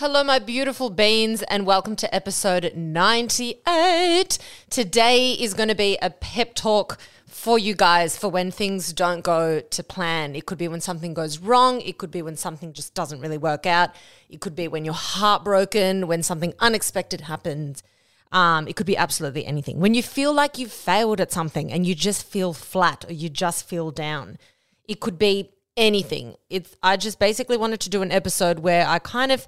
Hello, my beautiful beans, and welcome to episode 98. Today is going to be a pep talk for you guys for when things don't go to plan. It could be when something goes wrong, it could be when something just doesn't really work out, it could be when you're heartbroken, when something unexpected happens. Um, it could be absolutely anything. When you feel like you've failed at something and you just feel flat or you just feel down, it could be anything. It's I just basically wanted to do an episode where I kind of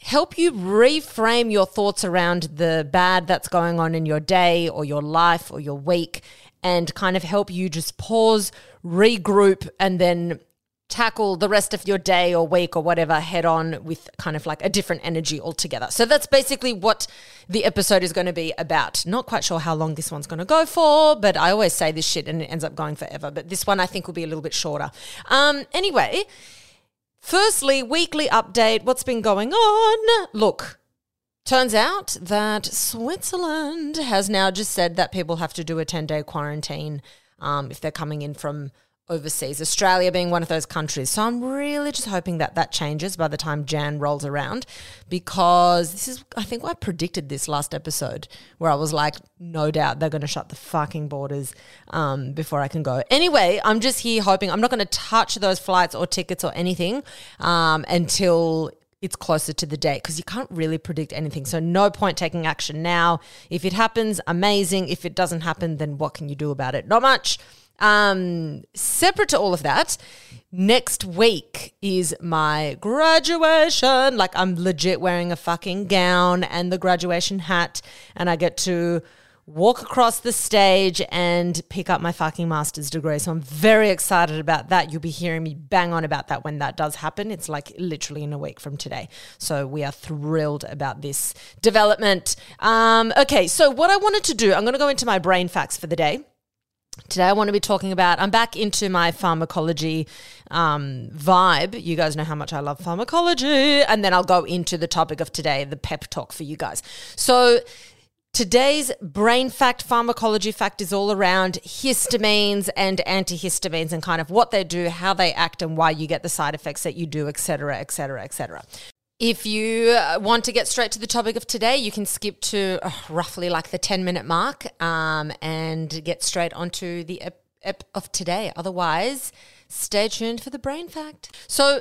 help you reframe your thoughts around the bad that's going on in your day or your life or your week and kind of help you just pause, regroup, and then tackle the rest of your day or week or whatever head on with kind of like a different energy altogether. So that's basically what the episode is going to be about. Not quite sure how long this one's going to go for, but I always say this shit and it ends up going forever. But this one I think will be a little bit shorter. Um, anyway, Firstly, weekly update what's been going on? Look, turns out that Switzerland has now just said that people have to do a 10 day quarantine um, if they're coming in from overseas, Australia being one of those countries. So I'm really just hoping that that changes by the time Jan rolls around because this is, I think I predicted this last episode where I was like, no doubt they're going to shut the fucking borders um, before I can go. Anyway, I'm just here hoping, I'm not going to touch those flights or tickets or anything um, until it's closer to the date because you can't really predict anything. So, no point taking action now. If it happens, amazing. If it doesn't happen, then what can you do about it? Not much. Um, separate to all of that, next week is my graduation. Like I'm legit wearing a fucking gown and the graduation hat, and I get to walk across the stage and pick up my fucking master's degree. So I'm very excited about that. You'll be hearing me bang on about that when that does happen. It's like literally in a week from today. So we are thrilled about this development. Um, okay, so what I wanted to do, I'm going to go into my brain facts for the day. Today, I want to be talking about. I'm back into my pharmacology um, vibe. You guys know how much I love pharmacology. And then I'll go into the topic of today, the pep talk for you guys. So, Today's brain fact, pharmacology fact is all around histamines and antihistamines and kind of what they do, how they act, and why you get the side effects that you do, etc., etc., etc. If you uh, want to get straight to the topic of today, you can skip to uh, roughly like the 10 minute mark um, and get straight onto the ep-, ep of today. Otherwise, stay tuned for the brain fact. So,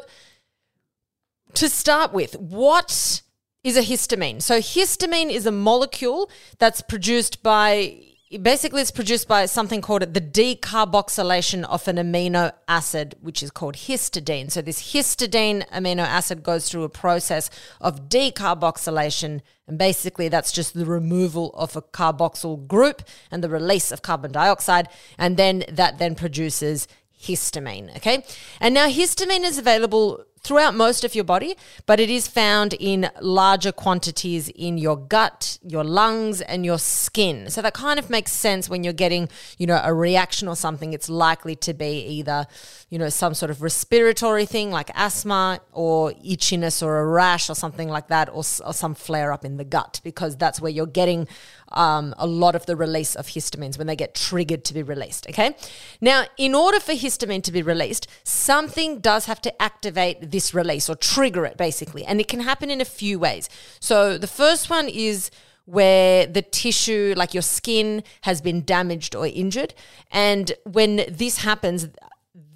to start with, what is a histamine? So, histamine is a molecule that's produced by basically it's produced by something called the decarboxylation of an amino acid which is called histidine. So this histidine amino acid goes through a process of decarboxylation and basically that's just the removal of a carboxyl group and the release of carbon dioxide and then that then produces histamine okay? And now histamine is available throughout most of your body, but it is found in larger quantities in your gut, your lungs, and your skin. So that kind of makes sense when you're getting, you know, a reaction or something. It's likely to be either, you know, some sort of respiratory thing like asthma or itchiness or a rash or something like that, or, or some flare up in the gut, because that's where you're getting um, a lot of the release of histamines when they get triggered to be released. Okay. Now, in order for histamine to be released, something does have to activate this release or trigger it basically. And it can happen in a few ways. So the first one is where the tissue, like your skin, has been damaged or injured. And when this happens,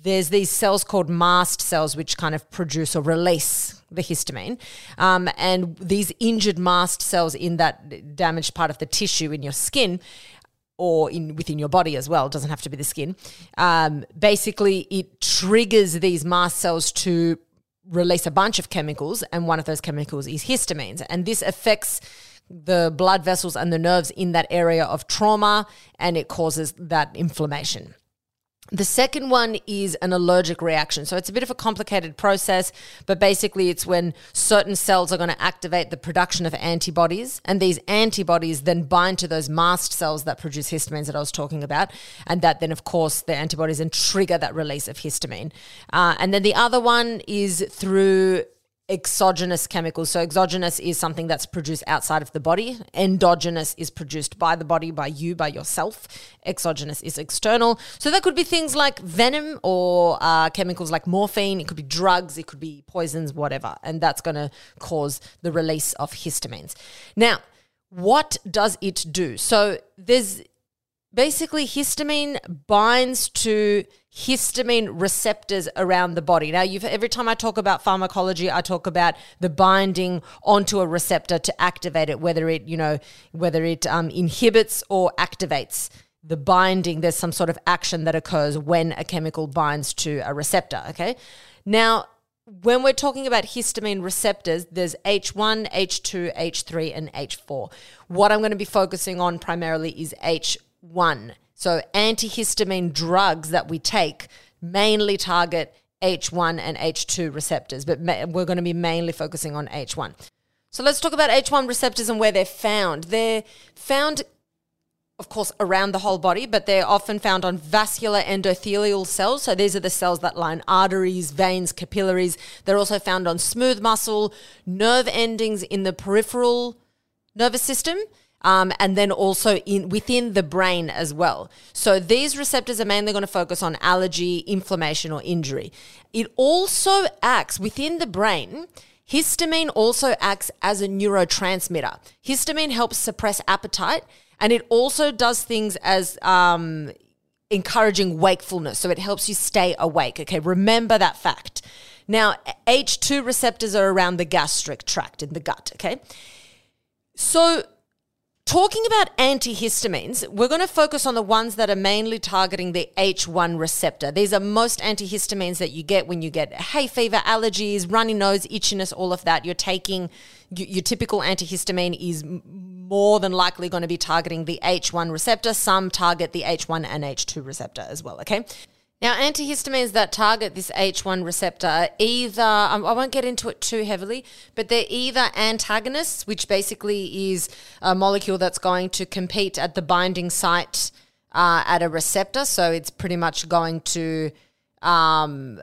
there's these cells called mast cells which kind of produce or release the histamine. Um, and these injured mast cells in that damaged part of the tissue in your skin or in within your body as well, it doesn't have to be the skin. Um, basically, it triggers these mast cells to release a bunch of chemicals, and one of those chemicals is histamines. And this affects the blood vessels and the nerves in that area of trauma, and it causes that inflammation. The second one is an allergic reaction. So it's a bit of a complicated process, but basically it's when certain cells are going to activate the production of antibodies, and these antibodies then bind to those mast cells that produce histamines that I was talking about, and that then, of course, the antibodies then trigger that release of histamine. Uh, and then the other one is through exogenous chemicals. So, exogenous is something that's produced outside of the body. Endogenous is produced by the body, by you, by yourself. Exogenous is external. So, that could be things like venom or uh, chemicals like morphine. It could be drugs, it could be poisons, whatever. And that's going to cause the release of histamines. Now, what does it do? So, there's basically histamine binds to histamine receptors around the body. Now, every time I talk about pharmacology, I talk about the binding onto a receptor to activate it, whether it you know whether it um, inhibits or activates the binding. There's some sort of action that occurs when a chemical binds to a receptor. Okay, now. When we're talking about histamine receptors, there's H1, H2, H3, and H4. What I'm going to be focusing on primarily is H1 so, antihistamine drugs that we take mainly target H1 and H2 receptors, but ma- we're going to be mainly focusing on H1. So, let's talk about H1 receptors and where they're found. They're found, of course, around the whole body, but they're often found on vascular endothelial cells. So, these are the cells that line arteries, veins, capillaries. They're also found on smooth muscle, nerve endings in the peripheral nervous system um, and then also in within the brain as well. So these receptors are mainly going to focus on allergy, inflammation, or injury. It also acts within the brain. Histamine also acts as a neurotransmitter. Histamine helps suppress appetite, and it also does things as um, encouraging wakefulness. So it helps you stay awake. Okay, remember that fact. Now, H2 receptors are around the gastric tract in the gut. Okay. So Talking about antihistamines, we're going to focus on the ones that are mainly targeting the H1 receptor. These are most antihistamines that you get when you get hay fever, allergies, runny nose, itchiness, all of that. You're taking your typical antihistamine is more than likely going to be targeting the H1 receptor. Some target the H1 and H2 receptor as well, okay? Now, antihistamines that target this H1 receptor. Either, I won't get into it too heavily, but they're either antagonists, which basically is a molecule that's going to compete at the binding site uh, at a receptor. So it's pretty much going to um,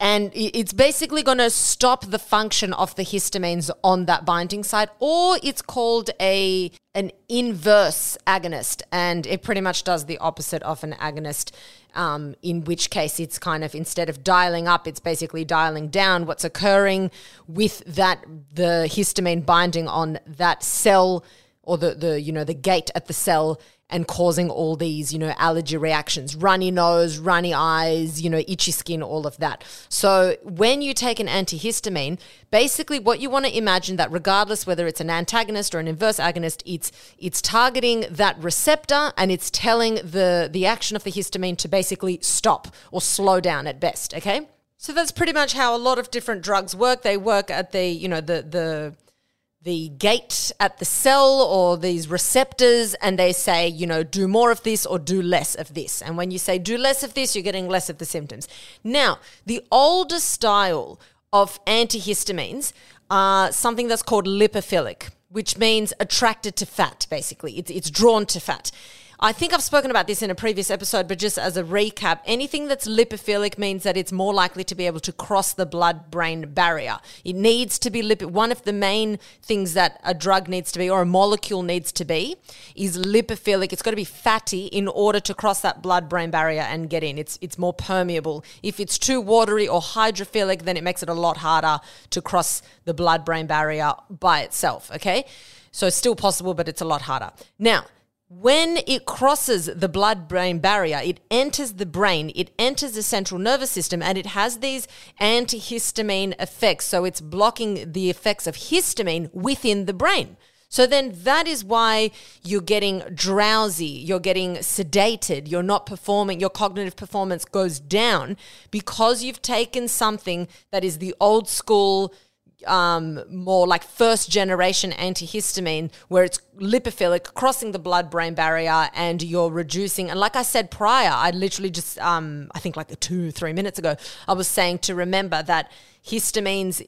and it's basically going to stop the function of the histamines on that binding site or it's called a an inverse agonist. And it pretty much does the opposite of an agonist um, in which case it's kind of instead of dialing up it's basically dialing down what's occurring with that the histamine binding on that cell or the the you know the gate at the cell and causing all these, you know, allergy reactions, runny nose, runny eyes, you know, itchy skin, all of that. So when you take an antihistamine, basically what you want to imagine that regardless whether it's an antagonist or an inverse agonist, it's it's targeting that receptor and it's telling the the action of the histamine to basically stop or slow down at best, okay? So that's pretty much how a lot of different drugs work. They work at the, you know, the the the gate at the cell or these receptors and they say, you know, do more of this or do less of this. And when you say do less of this, you're getting less of the symptoms. Now, the older style of antihistamines are something that's called lipophilic, which means attracted to fat, basically. It's, it's drawn to fat. I think I've spoken about this in a previous episode, but just as a recap, anything that's lipophilic means that it's more likely to be able to cross the blood brain barrier. It needs to be lipid. One of the main things that a drug needs to be or a molecule needs to be is lipophilic. It's got to be fatty in order to cross that blood brain barrier and get in. It's it's more permeable. If it's too watery or hydrophilic, then it makes it a lot harder to cross the blood brain barrier by itself, okay? So it's still possible, but it's a lot harder. Now, when it crosses the blood brain barrier, it enters the brain, it enters the central nervous system, and it has these antihistamine effects. So it's blocking the effects of histamine within the brain. So then that is why you're getting drowsy, you're getting sedated, you're not performing, your cognitive performance goes down because you've taken something that is the old school um, more like first generation antihistamine where it's lipophilic, crossing the blood brain barrier, and you're reducing. And like I said prior, I literally just, um, I think like two, three minutes ago, I was saying to remember that histamines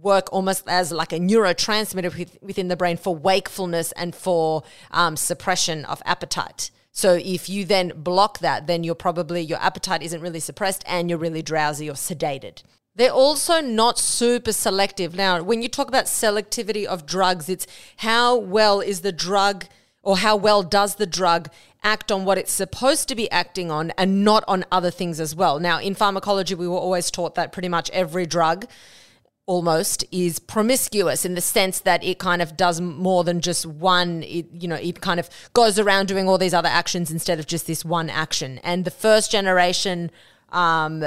work almost as like a neurotransmitter within the brain for wakefulness and for um, suppression of appetite. So if you then block that, then you're probably your appetite isn't really suppressed and you're really drowsy or sedated. They're also not super selective. Now, when you talk about selectivity of drugs, it's how well is the drug or how well does the drug act on what it's supposed to be acting on and not on other things as well. Now, in pharmacology, we were always taught that pretty much every drug almost is promiscuous in the sense that it kind of does more than just one it, you know it kind of goes around doing all these other actions instead of just this one action and the first generation um,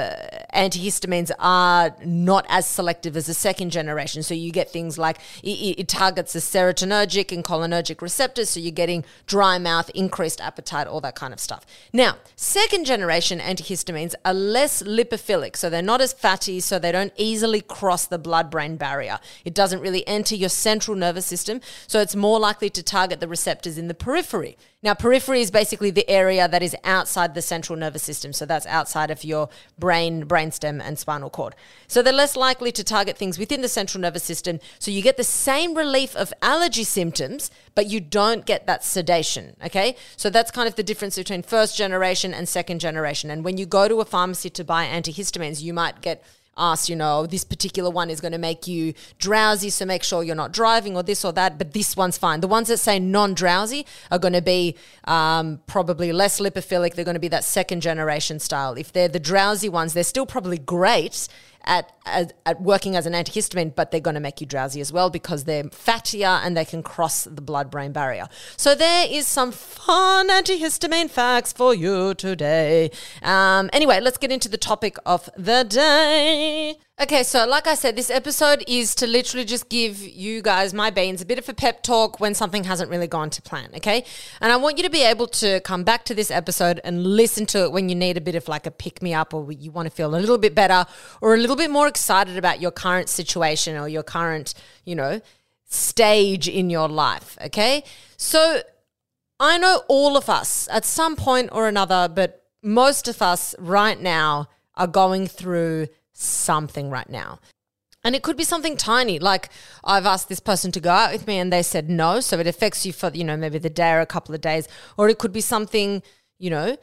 antihistamines are not as selective as the second generation. So you get things like it, it, targets the serotonergic and cholinergic receptors. So you're getting dry mouth, increased appetite, all that kind of stuff. Now, second generation antihistamines are less lipophilic. So they're not as fatty, so they don't easily cross the blood brain barrier. It doesn't really enter your central nervous system. So it's more likely to target the receptors in the periphery. Now, periphery is basically the area that is outside the central nervous system. So that's outside of your brain, brainstem, and spinal cord. So they're less likely to target things within the central nervous system. So you get the same relief of allergy symptoms, but you don't get that sedation. Okay. So that's kind of the difference between first generation and second generation. And when you go to a pharmacy to buy antihistamines, you might get asked, you know, this particular one is going to make you drowsy, so make sure you're not driving or this or that, but this one's fine. The ones that say non drowsy are going to be um, probably less lipophilic. They're going to be that second generation style. If they're the drowsy ones, they're still probably great at, at, at working as an antihistamine, but they're going to make you drowsy as well because they're fattier and they can cross the blood brain barrier. So there is some fun antihistamine facts for you today. Um, anyway, let's get into the topic of the day. Okay, so like I said, this episode is to literally just give you guys, my beans, a bit of a pep talk when something hasn't really gone to plan, okay? And I want you to be able to come back to this episode and listen to it when you need a bit of like a pick me up or you want to feel a little bit better or a little bit more excited about your current situation or your current, you know, stage in your life, okay? So I know all of us at some point or another, but most of us right now are going through something right now. And it could be something tiny, like I've asked this person to go out with me and they said no. So it affects you for, you know, maybe the day or a couple of days. Or it could be something, you know,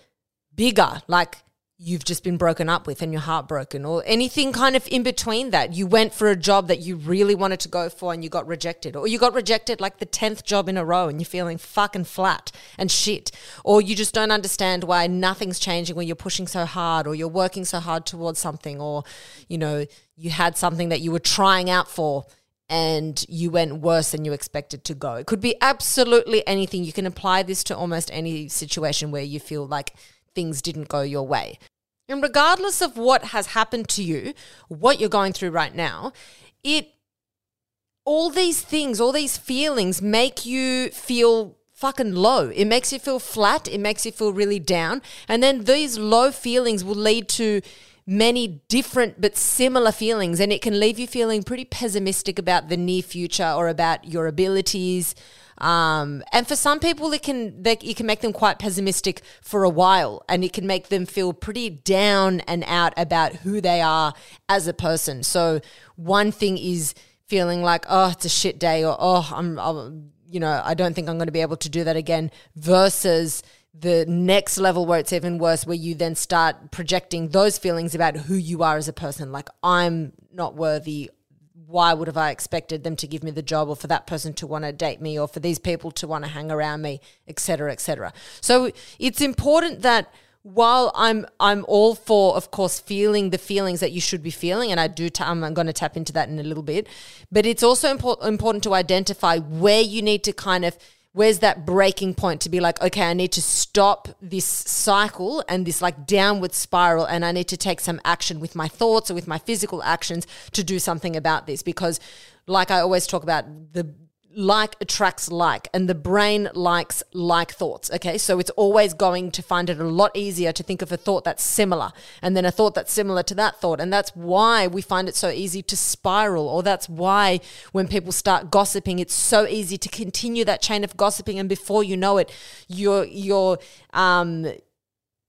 bigger, like you've just been broken up with and you're heartbroken or anything kind of in between that. You went for a job that you really wanted to go for and you got rejected or you got rejected like the 10th job in a row and you're feeling fucking flat and shit or you just don't understand why nothing's changing when you're pushing so hard or you're working so hard towards something or you know you had something that you were trying out for and you went worse than you expected to go. It could be absolutely anything. You can apply this to almost any situation where you feel like things didn't go your way. And regardless of what has happened to you, what you're going through right now, it all these things, all these feelings make you feel fucking low. It makes you feel flat, it makes you feel really down, and then these low feelings will lead to many different but similar feelings and it can leave you feeling pretty pessimistic about the near future or about your abilities um, and for some people, it can they, it can make them quite pessimistic for a while, and it can make them feel pretty down and out about who they are as a person. So one thing is feeling like, oh, it's a shit day, or oh, I'm, I'm you know, I don't think I'm going to be able to do that again, versus the next level where it's even worse, where you then start projecting those feelings about who you are as a person. Like, I'm not worthy why would have I expected them to give me the job or for that person to want to date me or for these people to want to hang around me, etc., etc. So it's important that while I'm I'm all for, of course, feeling the feelings that you should be feeling, and I do, i I'm going to tap into that in a little bit, but it's also import, important to identify where you need to kind of where's that breaking point to be like, okay, I need to stop this cycle and this like downward spiral, and I need to take some action with my thoughts or with my physical actions to do something about this. Because, like I always talk about, the like attracts like and the brain likes like thoughts okay? So it's always going to find it a lot easier to think of a thought that's similar and then a thought that's similar to that thought and that's why we find it so easy to spiral or that's why when people start gossiping it's so easy to continue that chain of gossiping and before you know it you're you're um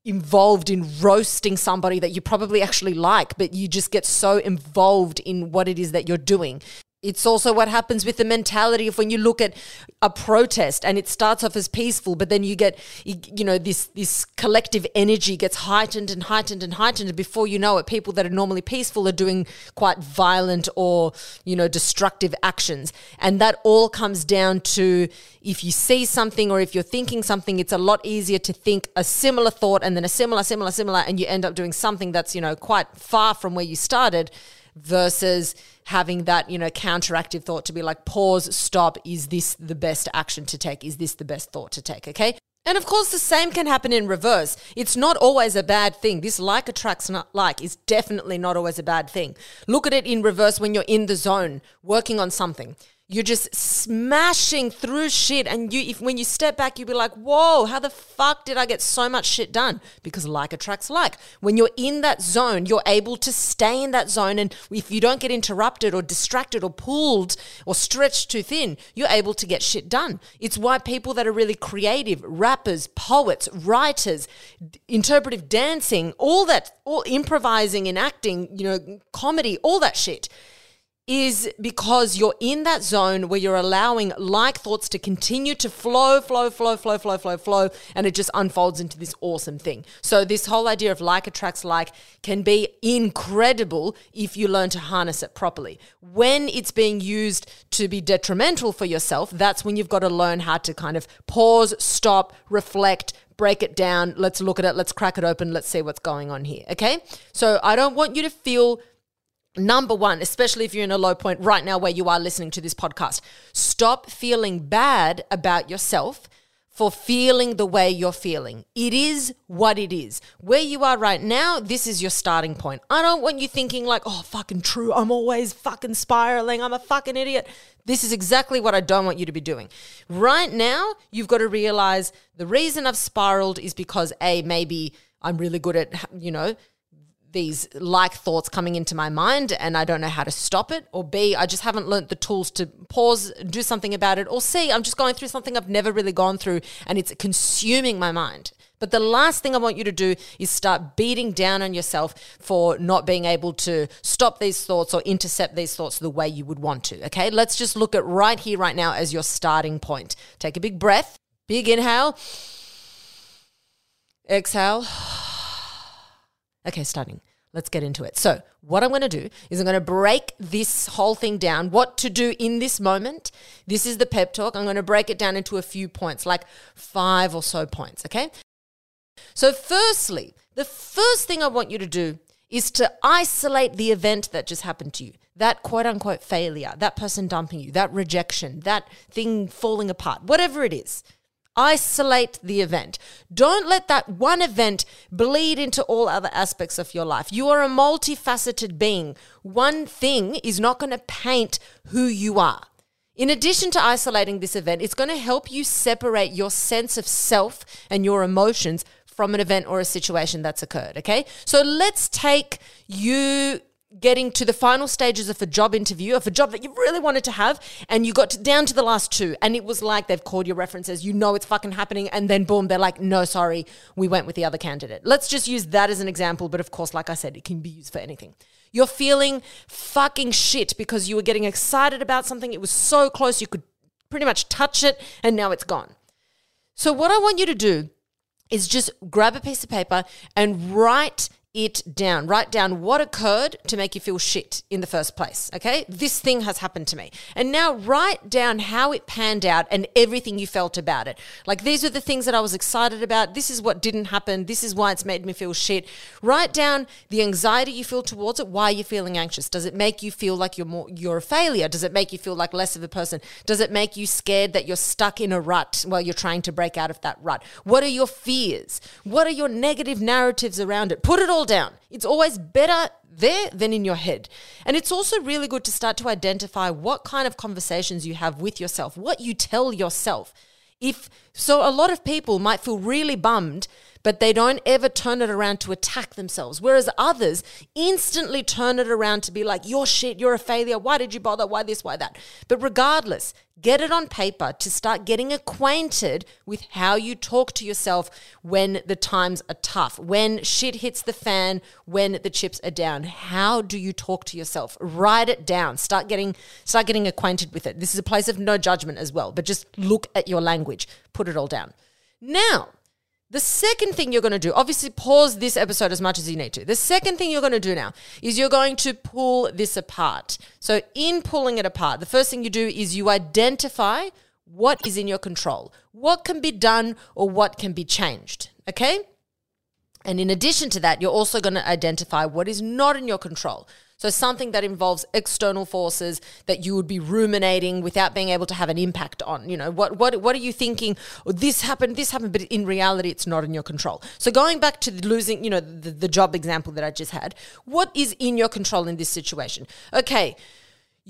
involved in roasting somebody that you probably actually like, but you just get so involved in what it is that you're doing It's also what happens with the mentality of when you look at a protest and it starts off as peaceful, but then you get, you know, this this collective energy gets heightened and heightened and heightened, and before you know it, people that are normally peaceful are doing quite violent or you know destructive actions, and that all comes down to if you see something or if you're thinking something, it's a lot easier to think a similar thought and then a similar, similar, similar, and you end up doing something that's you know quite far from where you started versus having that, you know, counteractive thought to be like, pause, stop. Is this the best action to take? Is this the best thought to take? Okay. And of course, the same can happen in reverse. It's not always a bad thing. This like attracts not like is definitely not always a bad thing. Look at it in reverse when you're in the zone working on something you're just smashing through shit and you if when you step back you'll be like whoa how the fuck did i get so much shit done? Because like attracts like. When you're in that zone you're able to stay in that zone and if you don't get interrupted or distracted or pulled or stretched too thin you're able to get shit done. It's why people that are really creative rappers poets writers interpretive dancing all that all improvising and acting you know comedy all that shit is because you're in that zone where you're allowing like thoughts to continue to flow, flow, flow, flow, flow, flow, flow, and it just unfolds into this awesome thing. So, this whole idea of like attracts like can be incredible if you learn to harness it properly. When it's being used to be detrimental for yourself, that's when you've got to learn how to kind of pause, stop, reflect, break it down. Let's look at it. Let's crack it open. Let's see what's going on here. Okay. So I don't want you to feel Number one, especially if you're in a low point right now where you are listening to this podcast, stop feeling bad about yourself for feeling the way you're feeling. It is what it is. Where you are right now, this is your starting point. I don't want you thinking like, oh, fucking true. I'm always fucking spiraling. I'm a fucking idiot. This is exactly what I don't want you to be doing. Right now, you've got to realize the reason I've spiraled is because A, maybe I'm really good at, you know, these like thoughts coming into my mind and I don't know how to stop it, or B, I just haven't learned the tools to pause, do something about it, or C, I'm just going through something I've never really gone through and it's consuming my mind. But the last thing I want you to do is start beating down on yourself for not being able to stop these thoughts or intercept these thoughts the way you would want to. Okay, let's just look at right here, right now as your starting point. Take a big breath, big inhale, exhale. Okay, starting. Let's get into it. So, what I'm going to do is I'm going to break this whole thing down, what to do in this moment. This is the pep talk. I'm going to break it down into a few points, like five or so points, okay? So, firstly, the first thing I want you to do is to isolate the event that just happened to you that quote unquote failure, that person dumping you, that rejection, that thing falling apart, whatever it is. Isolate the event. Don't let that one event bleed into all other aspects of your life. You are a multifaceted being. One thing is not going to paint who you are. In addition to isolating this event, it's going to help you separate your sense of self and your emotions from an event or a situation that's occurred. Okay. So let's take you getting to the final stages of a job interview, of a job that you really wanted to have, and you got to, down to the last two, and it was like they've called your references, you know it's fucking happening, and then boom, they're like, no, sorry, we went with the other candidate. Let's just use that as an example, but of course, like I said, it can be used for anything. You're feeling fucking shit because you were getting excited about something, it was so close, you could pretty much touch it, and now it's gone. So, what I want you to do is just grab a piece of paper and write it down. Write down what occurred to make you feel shit in the first place. Okay. This thing has happened to me. And now write down how it panned out and everything you felt about it. Like these are the things that I was excited about. This is what didn't happen. This is why it's made me feel shit. Write down the anxiety you feel towards it. Why are you're feeling anxious. Does it make you feel like you're more, you're a failure? Does it make you feel like less of a person? Does it make you scared that you're stuck in a rut while you're trying to break out of that rut? What are your fears? What are your negative narratives around it? Put it all down. It's always better there than in your head. And it's also really good to start to identify what kind of conversations you have with yourself, what you tell yourself. If so, a lot of people might feel really bummed but they don't ever turn it around to attack themselves. Whereas others instantly turn it around to be like, you're shit, you're a failure, why did you bother, why this, why that. But regardless, get it on paper to start getting acquainted with how you talk to yourself when the times are tough, when shit hits the fan, when the chips are down. How do you talk to yourself? Write it down. Start getting start getting acquainted with it. This is a place of no judgment as well, but just look at your language. Put it all down. Now, the second thing you're going to do, obviously, pause this episode as much as you need to. The second thing you're going to do now is you're going to pull this apart. So, in pulling it apart, the first thing you do is you identify what is in your control, what can be done, or what can be changed. Okay? And in addition to that, you're also going to identify what is not in your control. So something that involves external forces that you would be ruminating without being able to have an impact on. You know, what what what are you thinking? Oh, this happened, this happened, but in reality, it's not in your control. So going back to losing, you know, the, the job example that I just had, what is in your control in this situation? Okay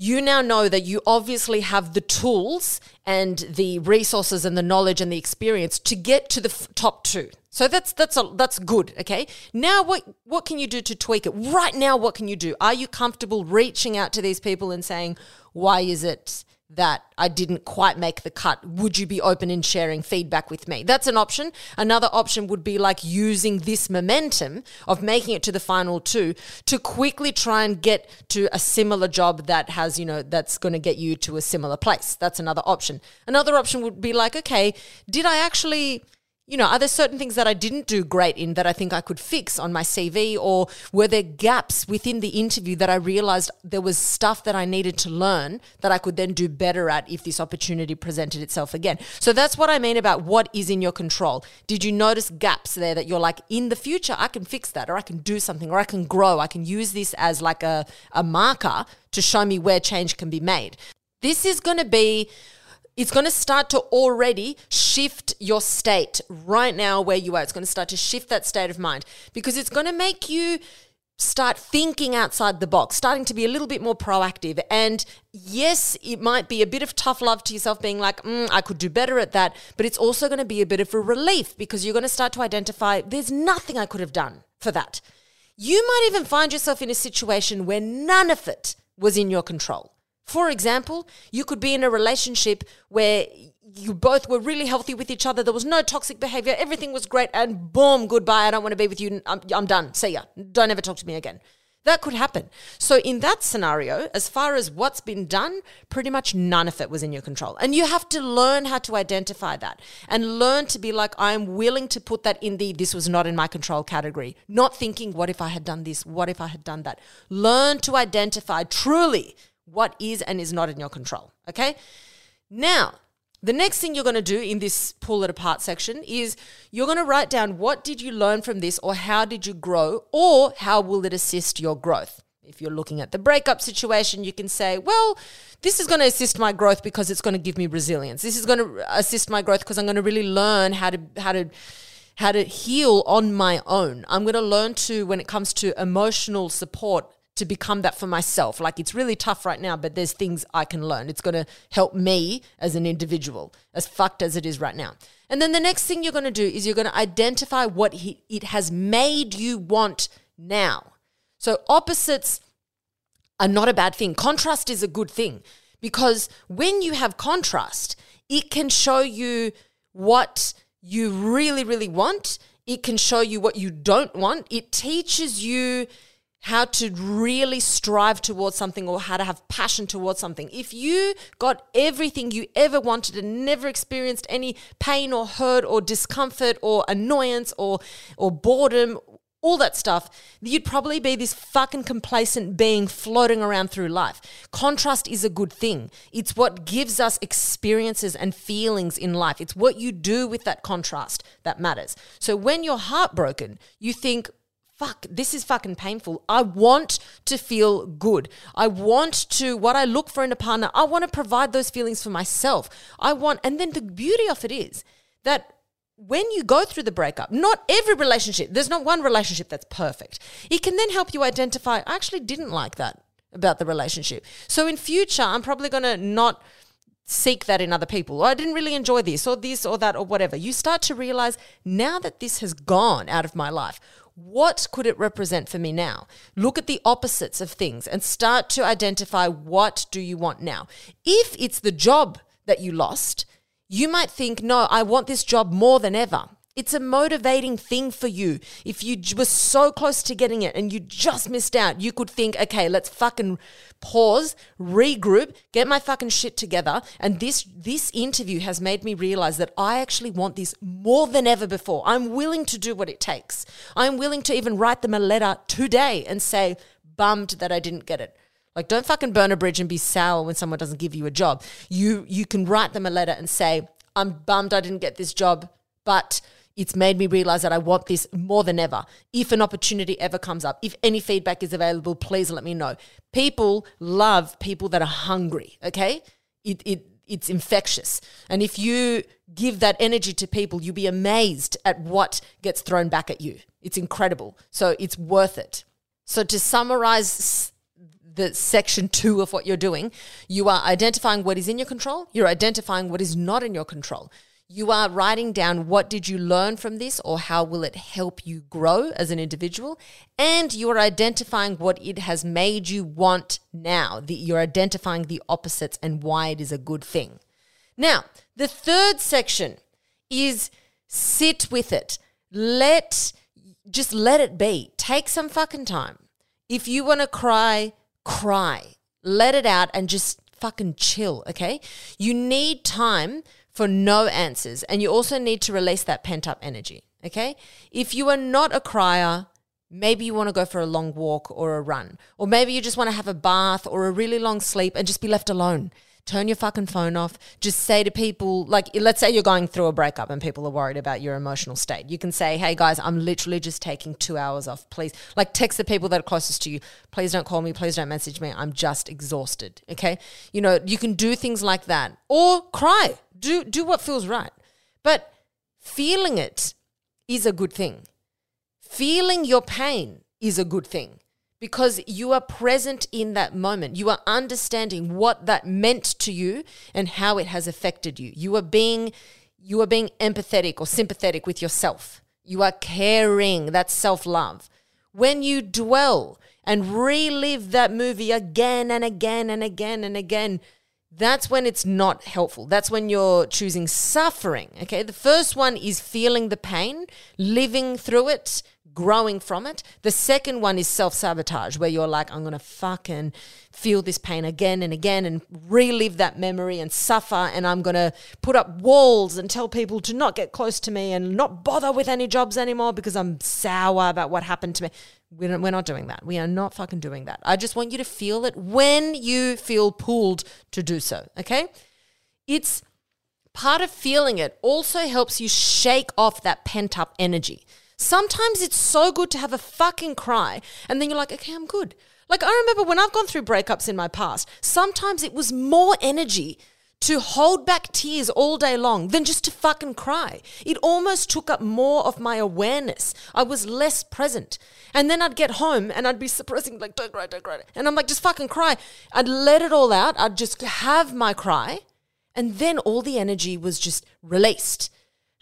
you now know that you obviously have the tools and the resources and the knowledge and the experience to get to the f- top two. So that's that's a, that's good. Okay. Now what what can you do to tweak it right now? What can you do? Are you comfortable reaching out to these people and saying why is it that I didn't quite make the cut. Would you be open in sharing feedback with me? That's an option. Another option would be like using this momentum of making it to the final two to quickly try and get to a similar job that has, you know, that's going to get you to a similar place. That's another option. Another option would be like, okay, did I actually you know, are there certain things that I didn't do great in that I think I could fix on my CV? Or were there gaps within the interview that I realized there was stuff that I needed to learn that I could then do better at if this opportunity presented itself again? So that's what I mean about what is in your control. Did you notice gaps there that you're like, in the future, I can fix that, or I can do something, or I can grow? I can use this as like a, a marker to show me where change can be made. This is going to be it's going to start to already shift your state right now where you are. It's going to start to shift that state of mind because it's going to make you start thinking outside the box, starting to be a little bit more proactive. And yes, it might be a bit of tough love to yourself, being like, mm, I could do better at that. But it's also going to be a bit of a relief because you're going to start to identify there's nothing I could have done for that. You might even find yourself in a situation where none of it was in your control. For example, you could be in a relationship where you both were really healthy with each other. There was no toxic behavior. Everything was great. And boom, goodbye. I don't want to be with you. I'm, I'm done. See ya. Don't ever talk to me again. That could happen. So, in that scenario, as far as what's been done, pretty much none of it was in your control. And you have to learn how to identify that and learn to be like, I'm willing to put that in the this was not in my control category, not thinking, what if I had done this? What if I had done that? Learn to identify truly what is and is not in your control. Okay. Now, the next thing you're going to do in this pull it apart section is you're going to write down what did you learn from this or how did you grow or how will it assist your growth. If you're looking at the breakup situation, you can say, well, this is going to assist my growth because it's going to give me resilience. This is going to assist my growth because I'm going to really learn how to how to how to heal on my own. I'm going to learn to when it comes to emotional support to become that for myself. Like it's really tough right now, but there's things I can learn. It's going to help me as an individual, as fucked as it is right now. And then the next thing you're going to do is you're going to identify what he, it has made you want now. So opposites are not a bad thing. Contrast is a good thing because when you have contrast, it can show you what you really, really want. It can show you what you don't want. It teaches you how to really strive towards something or how to have passion towards something. If you got everything you ever wanted and never experienced any pain or hurt or discomfort or annoyance or or boredom, all that stuff, you'd probably be this fucking complacent being floating around through life. Contrast is a good thing. It's what gives us experiences and feelings in life. It's what you do with that contrast that matters. So when you're heartbroken, you think, fuck, this is fucking painful. I want to feel good. I want to, what I look for in a partner, I want to provide those feelings for myself. I want, and then the beauty of it is that when you go through the breakup, not every relationship, there's not one relationship that's perfect. It can then help you identify, I actually didn't like that about the relationship. So in future, I'm probably going to not seek that in other people. Or I didn't really enjoy this or this or that or whatever. You start to realize now that this has gone out of my life, what could it represent for me now? Look at the opposites of things and start to identify what do you want now. If it's the job that you lost, you might think, no, I want this job more than ever. It's a motivating thing for you. If you were so close to getting it and you just missed out, you could think, okay, let's fucking pause, regroup, get my fucking shit together. And this this interview has made me realize that I actually want this more than ever before. I'm willing to do what it takes. I'm willing to even write them a letter today and say, bummed that I didn't get it. Like don't fucking burn a bridge and be sour when someone doesn't give you a job. You you can write them a letter and say, I'm bummed I didn't get this job, but it's made me realize that I want this more than ever. If an opportunity ever comes up, if any feedback is available, please let me know. People love people that are hungry, okay? It, it, it's infectious. And if you give that energy to people, you'll be amazed at what gets thrown back at you. It's incredible. So it's worth it. So to summarize the section two of what you're doing, you are identifying what is in your control, you're identifying what is not in your control. You are writing down what did you learn from this or how will it help you grow as an individual and you are identifying what it has made you want now. that you're identifying the opposites and why it is a good thing. Now, the third section is sit with it. Let just let it be. Take some fucking time. If you want to cry, cry. Let it out and just fucking chill, okay? You need time for no answers. And you also need to release that pent up energy. Okay. If you are not a crier, maybe you want to go for a long walk or a run. Or maybe you just want to have a bath or a really long sleep and just be left alone. Turn your fucking phone off. Just say to people, like, let's say you're going through a breakup and people are worried about your emotional state. You can say, hey guys, I'm literally just taking two hours off. Please, like, text the people that are closest to you. Please don't call me. Please don't message me. I'm just exhausted. Okay. You know, you can do things like that or cry do do what feels right. But feeling it is a good thing. Feeling your pain is a good thing because you are present in that moment. You are understanding what that meant to you and how it has affected you. You are being you are being empathetic or sympathetic with yourself. You are caring. That's self-love. When you dwell and relive that movie again and again and again and again, that's when it's not helpful. That's when you're choosing suffering. Okay. The first one is feeling the pain, living through it, growing from it. The second one is self sabotage, where you're like, I'm going to fucking feel this pain again and again and relive that memory and suffer. And I'm going to put up walls and tell people to not get close to me and not bother with any jobs anymore because I'm sour about what happened to me. We're not, we're not doing that. We are not fucking doing that. I just want you to feel it when you feel pulled to do so. Okay. It's part of feeling it also helps you shake off that pent up energy. Sometimes it's so good to have a fucking cry and then you're like, okay, I'm good. Like, I remember when I've gone through breakups in my past, sometimes it was more energy to hold back tears all day long than just to fucking cry. It almost took up more of my awareness. I was less present. And then I'd get home and I'd be suppressing, like, don't cry, don't cry. And I'm like, just fucking cry. I'd let it all out. I'd just have my cry. And then all the energy was just released.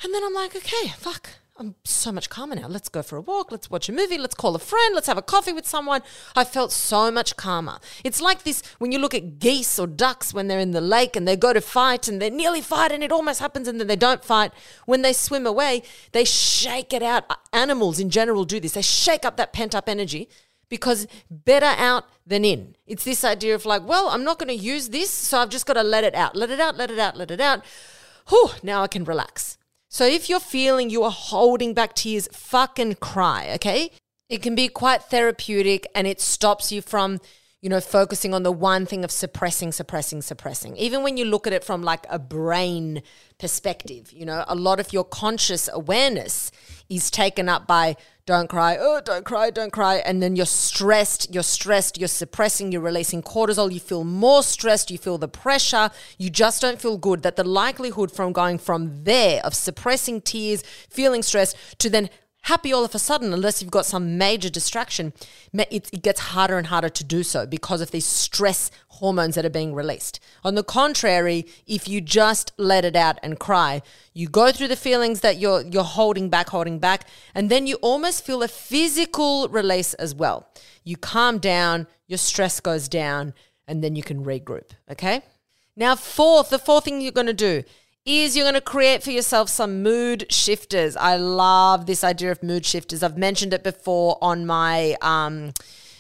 And then I'm like, okay, fuck. I'm so much calmer now. Let's go for a walk. Let's watch a movie. Let's call a friend. Let's have a coffee with someone. I felt so much calmer. It's like this when you look at geese or ducks when they're in the lake and they go to fight and they nearly fight and it almost happens and then they don't fight. When they swim away, they shake it out. Animals in general do this. They shake up that pent up energy because better out than in. It's this idea of like, well, I'm not going to use this, so I've just got to let it out. Let it out, let it out, let it out. Whew, now I can relax. So if you're feeling you are holding back tears, fucking cry, okay? It can be quite therapeutic and it stops you from, you know, focusing on the one thing of suppressing, suppressing, suppressing. Even when you look at it from like a brain perspective, you know, a lot of your conscious awareness is taken up by don't cry, oh, don't cry, don't cry. And then you're stressed, you're stressed, you're suppressing, you're releasing cortisol, you feel more stressed, you feel the pressure, you just don't feel good. That the likelihood from going from there of suppressing tears, feeling stressed, to then happy all of a sudden unless you've got some major distraction. It, gets harder and harder to do so because of these stress hormones that are being released. On the contrary, if you just let it out and cry, you go through the feelings that you're you're holding back, holding back, and then you almost feel a physical release as well. You calm down, your stress goes down, and then you can regroup. Okay. Now, fourth, the fourth thing you're going to do is you're going to create for yourself some mood shifters. I love this idea of mood shifters. I've mentioned it before on my um,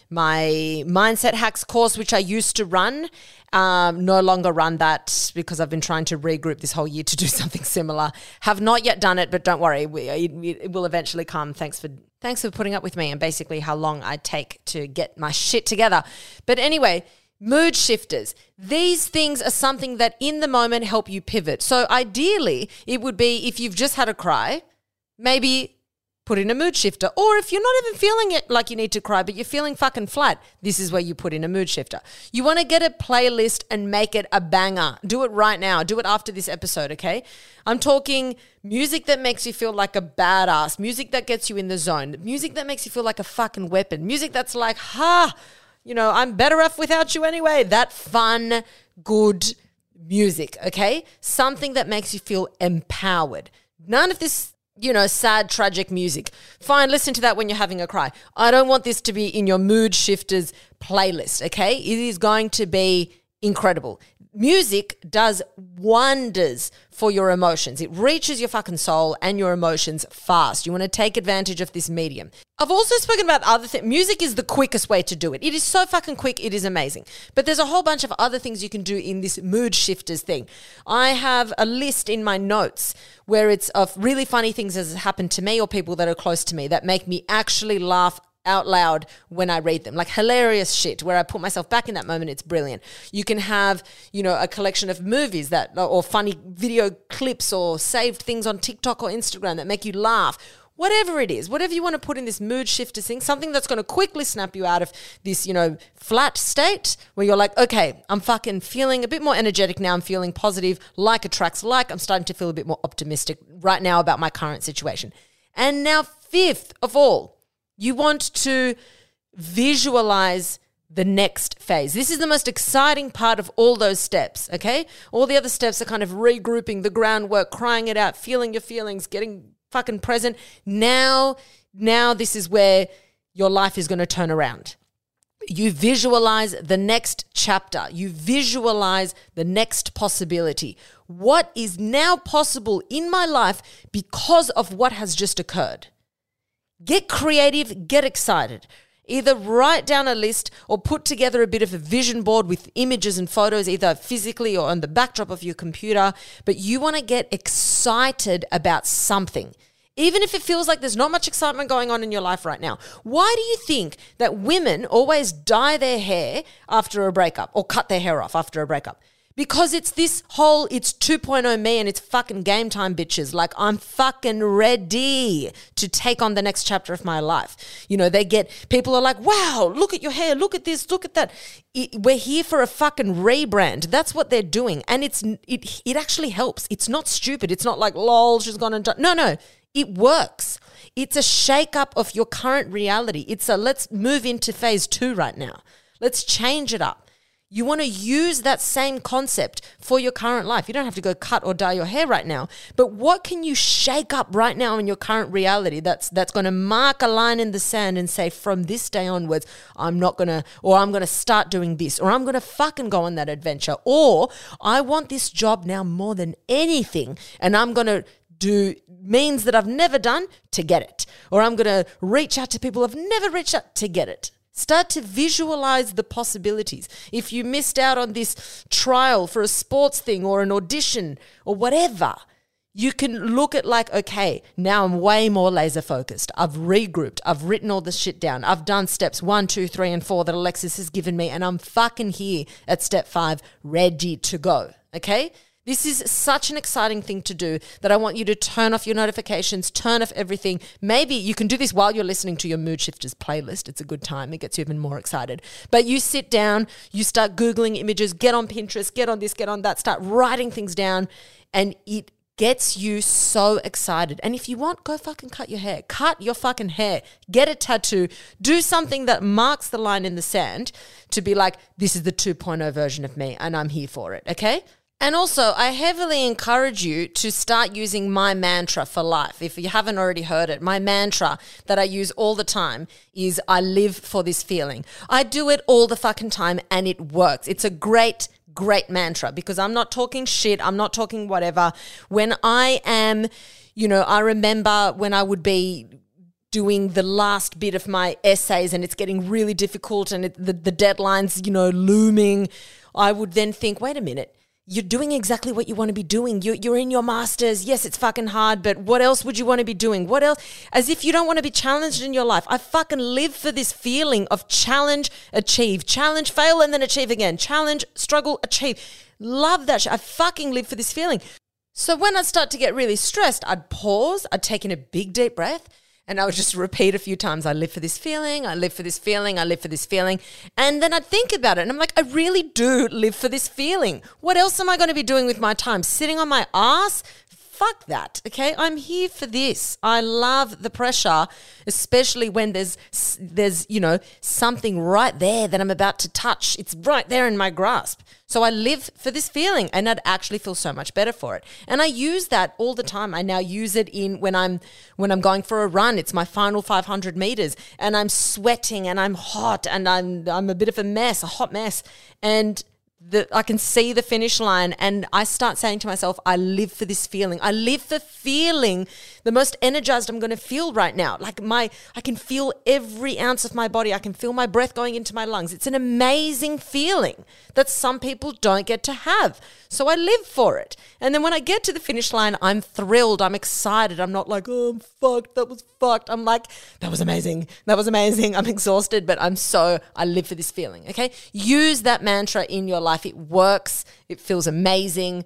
my mindset hacks course, which I used to run. Um, no longer run that because I've been trying to regroup this whole year to do something similar. Have not yet done it, but don't worry, we, it, it will eventually come. Thanks for thanks for putting up with me and basically how long I take to get my shit together. But anyway, Mood shifters. These things are something that in the moment help you pivot. So ideally, it would be if you've just had a cry, maybe put in a mood shifter. Or if you're not even feeling it like you need to cry, but you're feeling fucking flat, this is where you put in a mood shifter. You want to get a playlist and make it a banger. Do it right now. Do it after this episode, okay? I'm talking music that makes you feel like a badass, music that gets you in the zone, music that makes you feel like a fucking weapon, music that's like, ha you know, I'm better off without you anyway. That fun, good music, okay? Something that makes you feel empowered. None of this, you know, sad, tragic music. Fine, listen to that when you're having a cry. I don't want this to be in your mood shifters playlist, okay? It is going to be incredible music does wonders for your emotions. It reaches your fucking soul and your emotions fast. You want to take advantage of this medium. I've also spoken about other things. Music is the quickest way to do it. It is so fucking quick. It is amazing. But there's a whole bunch of other things you can do in this mood shifters thing. I have a list in my notes where it's of really funny things that have happened to me or people that are close to me that make me actually laugh out loud when I read them. Like hilarious shit where I put myself back in that moment. It's brilliant. You can have, you know, a collection of movies that, or funny video clips or saved things on TikTok or Instagram that make you laugh. Whatever it is, whatever you want to put in this mood shifter thing, something that's going to quickly snap you out of this, you know, flat state where you're like, okay, I'm fucking feeling a bit more energetic now. I'm feeling positive, like attracts like. I'm starting to feel a bit more optimistic right now about my current situation. And now, fifth of all, you want to visualize the next phase. This is the most exciting part of all those steps, okay? All the other steps are kind of regrouping the groundwork, crying it out, feeling your feelings, getting fucking present. Now, now this is where your life is going to turn around. You visualize the next chapter. You visualize the next possibility. What is now possible in my life because of what has just occurred? Get creative, get excited. Either write down a list or put together a bit of a vision board with images and photos, either physically or on the backdrop of your computer. But you want to get excited about something even if it feels like there's not much excitement going on in your life right now. Why do you think that women always dye their hair after a breakup or cut their hair off after a breakup? Because it's this whole, it's 2.0 me and it's fucking game time, bitches. Like, I'm fucking ready to take on the next chapter of my life. You know, they get, people are like, wow, look at your hair, look at this, look at that. It, we're here for a fucking rebrand. That's what they're doing. And it's, it, it actually helps. It's not stupid. It's not like, lol, she's gone and done. No, no, it works. It's a shake up of your current reality. It's a let's move into phase two right now. Let's change it up. You want to use that same concept for your current life. You don't have to go cut or dye your hair right now, but what can you shake up right now in your current reality that's that's going to mark a line in the sand and say from this day onwards I'm not going to or I'm going to start doing this or I'm going to fucking go on that adventure or I want this job now more than anything and I'm going to do means that I've never done to get it or I'm going to reach out to people I've never reached out to get it. Start to visualize the possibilities. If you missed out on this trial for a sports thing or an audition or whatever, you can look at like, okay, now I'm way more laser focused. I've regrouped. I've written all this shit down. I've done steps one, two, three, and four that Alexis has given me, and I'm fucking here at step five, ready to go. Okay? This is such an exciting thing to do that I want you to turn off your notifications, turn off everything. Maybe you can do this while you're listening to your Mood Shifters playlist. It's a good time, it gets you even more excited. But you sit down, you start Googling images, get on Pinterest, get on this, get on that, start writing things down, and it gets you so excited. And if you want, go fucking cut your hair. Cut your fucking hair. Get a tattoo. Do something that marks the line in the sand to be like, this is the 2.0 version of me and I'm here for it. Okay? And also, I heavily encourage you to start using my mantra for life. If you haven't already heard it, my mantra that I use all the time is I live for this feeling. I do it all the fucking time and it works. It's a great, great mantra because I'm not talking shit. I'm not talking whatever. When I am, you know, I remember when I would be doing the last bit of my essays and it's getting really difficult and it, the, the deadline's, you know, looming. I would then think, wait a minute you're doing exactly what you want to be doing. You're, you're in your master's. Yes, it's fucking hard, but what else would you want to be doing? What else? As if you don't want to be challenged in your life. I fucking live for this feeling of challenge, achieve, challenge, fail, and then achieve again. Challenge, struggle, achieve. Love that shit. I fucking live for this feeling. So when I start to get really stressed, I'd pause, I'd take in a big deep breath, and I would just repeat a few times, I live for this feeling, I live for this feeling, I live for this feeling. And then I'd think about it and I'm like, I really do live for this feeling. What else am I going to be doing with my time? Sitting on my ass? Fuck that. Okay. I'm here for this. I love the pressure, especially when there's, there's, you know, something right there that I'm about to touch. It's right there in my grasp. So I live for this feeling and I'd actually feel so much better for it. And I use that all the time. I now use it in when I'm when I'm going for a run. It's my final 500 meters and I'm sweating and I'm hot and I'm I'm a bit of a mess, a hot mess. And the, I can see the finish line and I start saying to myself, I live for this feeling. I live for feeling the most energized I'm going to feel right now. Like my, I can feel every ounce of my body. I can feel my breath going into my lungs. It's an amazing feeling that some people don't get to have. So I live for it. And then when I get to the finish line, I'm thrilled. I'm excited. I'm not like, oh, I'm fucked. That was fucked. I'm like, that was amazing. That was amazing. I'm exhausted, but I'm so, I live for this feeling. Okay. Use that mantra in your life. It works. It feels amazing.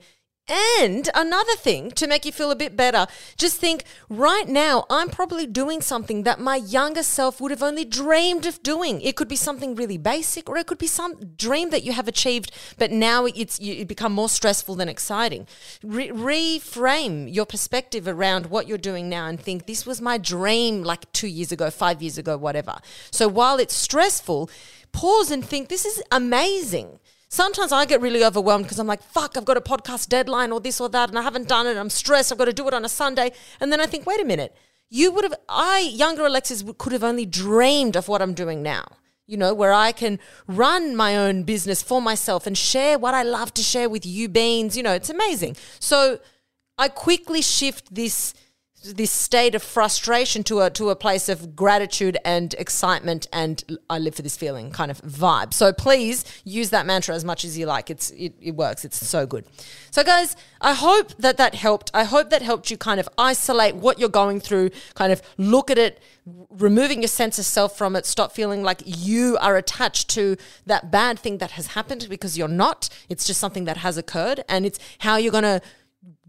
And another thing to make you feel a bit better, just think right now, I'm probably doing something that my younger self would have only dreamed of doing. It could be something really basic, or it could be some dream that you have achieved, but now it's you, become more stressful than exciting. Re- reframe your perspective around what you're doing now and think, this was my dream like two years ago, five years ago, whatever. So while it's stressful, pause and think, this is amazing. Sometimes I get really overwhelmed because I'm like, fuck, I've got a podcast deadline or this or that, and I haven't done it. I'm stressed. I've got to do it on a Sunday. And then I think, wait a minute. You would have, I, younger Alexis, could have only dreamed of what I'm doing now you know, where I can run my own business for myself and share what I love to share with you beans. You know, it's amazing. So I quickly shift this this state of frustration to a to a place of gratitude and excitement and I live for this feeling kind of vibe. So please use that mantra as much as you like. It's it, it works. It's so good. So guys, I hope that that helped. I hope that helped you kind of isolate what you're going through, kind of look at it, removing your sense of self from it, stop feeling like you are attached to that bad thing that has happened because you're not. It's just something that has occurred and it's how you're going to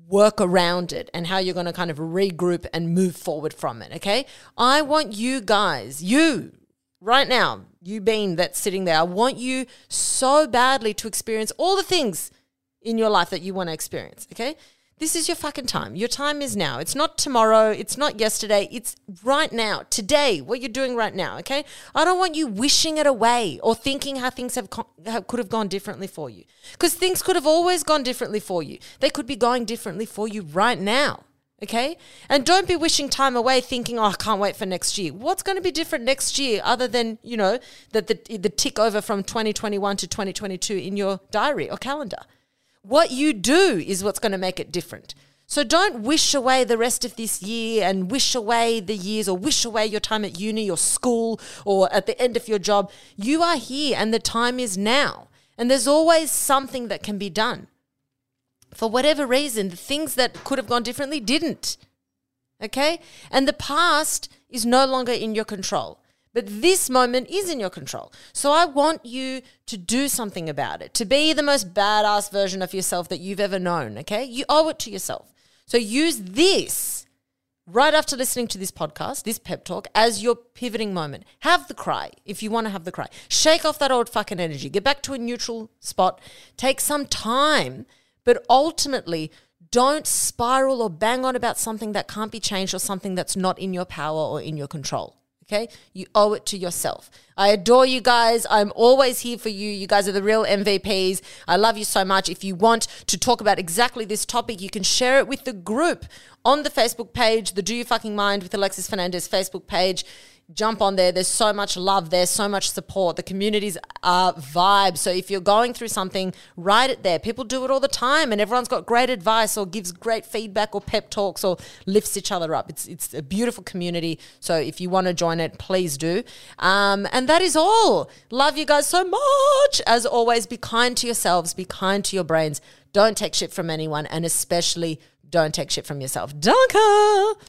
work around it and how you're going to kind of regroup and move forward from it. Okay. I want you guys, you right now, you being that's sitting there, I want you so badly to experience all the things in your life that you want to experience. Okay. This is your fucking time. Your time is now. It's not tomorrow. It's not yesterday. It's right now, today, what you're doing right now, okay? I don't want you wishing it away or thinking how things have, have could have gone differently for you. Because things could have always gone differently for you. They could be going differently for you right now. Okay? And don't be wishing time away thinking, oh, I can't wait for next year. What's going to be different next year other than, you know, that the, the tick over from 2021 to 2022 in your diary or calendar? What you do is what's going to make it different. So don't wish away the rest of this year and wish away the years or wish away your time at uni or school or at the end of your job. You are here and the time is now. And there's always something that can be done. For whatever reason, the things that could have gone differently didn't. Okay? And the past is no longer in your control. But this moment is in your control. So I want you to do something about it, to be the most badass version of yourself that you've ever known, okay? You owe it to yourself. So use this right after listening to this podcast, this pep talk, as your pivoting moment. Have the cry if you want to have the cry. Shake off that old fucking energy. Get back to a neutral spot. Take some time, but ultimately, don't spiral or bang on about something that can't be changed or something that's not in your power or in your control. Okay. You owe it to yourself. I adore you guys. I'm always here for you. You guys are the real MVPs. I love you so much. If you want to talk about exactly this topic, you can share it with the group on the Facebook page, the Do You Fucking Mind with Alexis Fernandez Facebook page jump on there. There's so much love there, so much support. The communities are vibe. So if you're going through something, write it there. People do it all the time, and everyone's got great advice or gives great feedback or pep talks or lifts each other up. It's it's a beautiful community. So if you want to join it, please do. Um, and that is all. Love you guys so much. As always, be kind to yourselves. Be kind to your brains. Don't take shit from anyone, and especially don't take shit from yourself. Danke!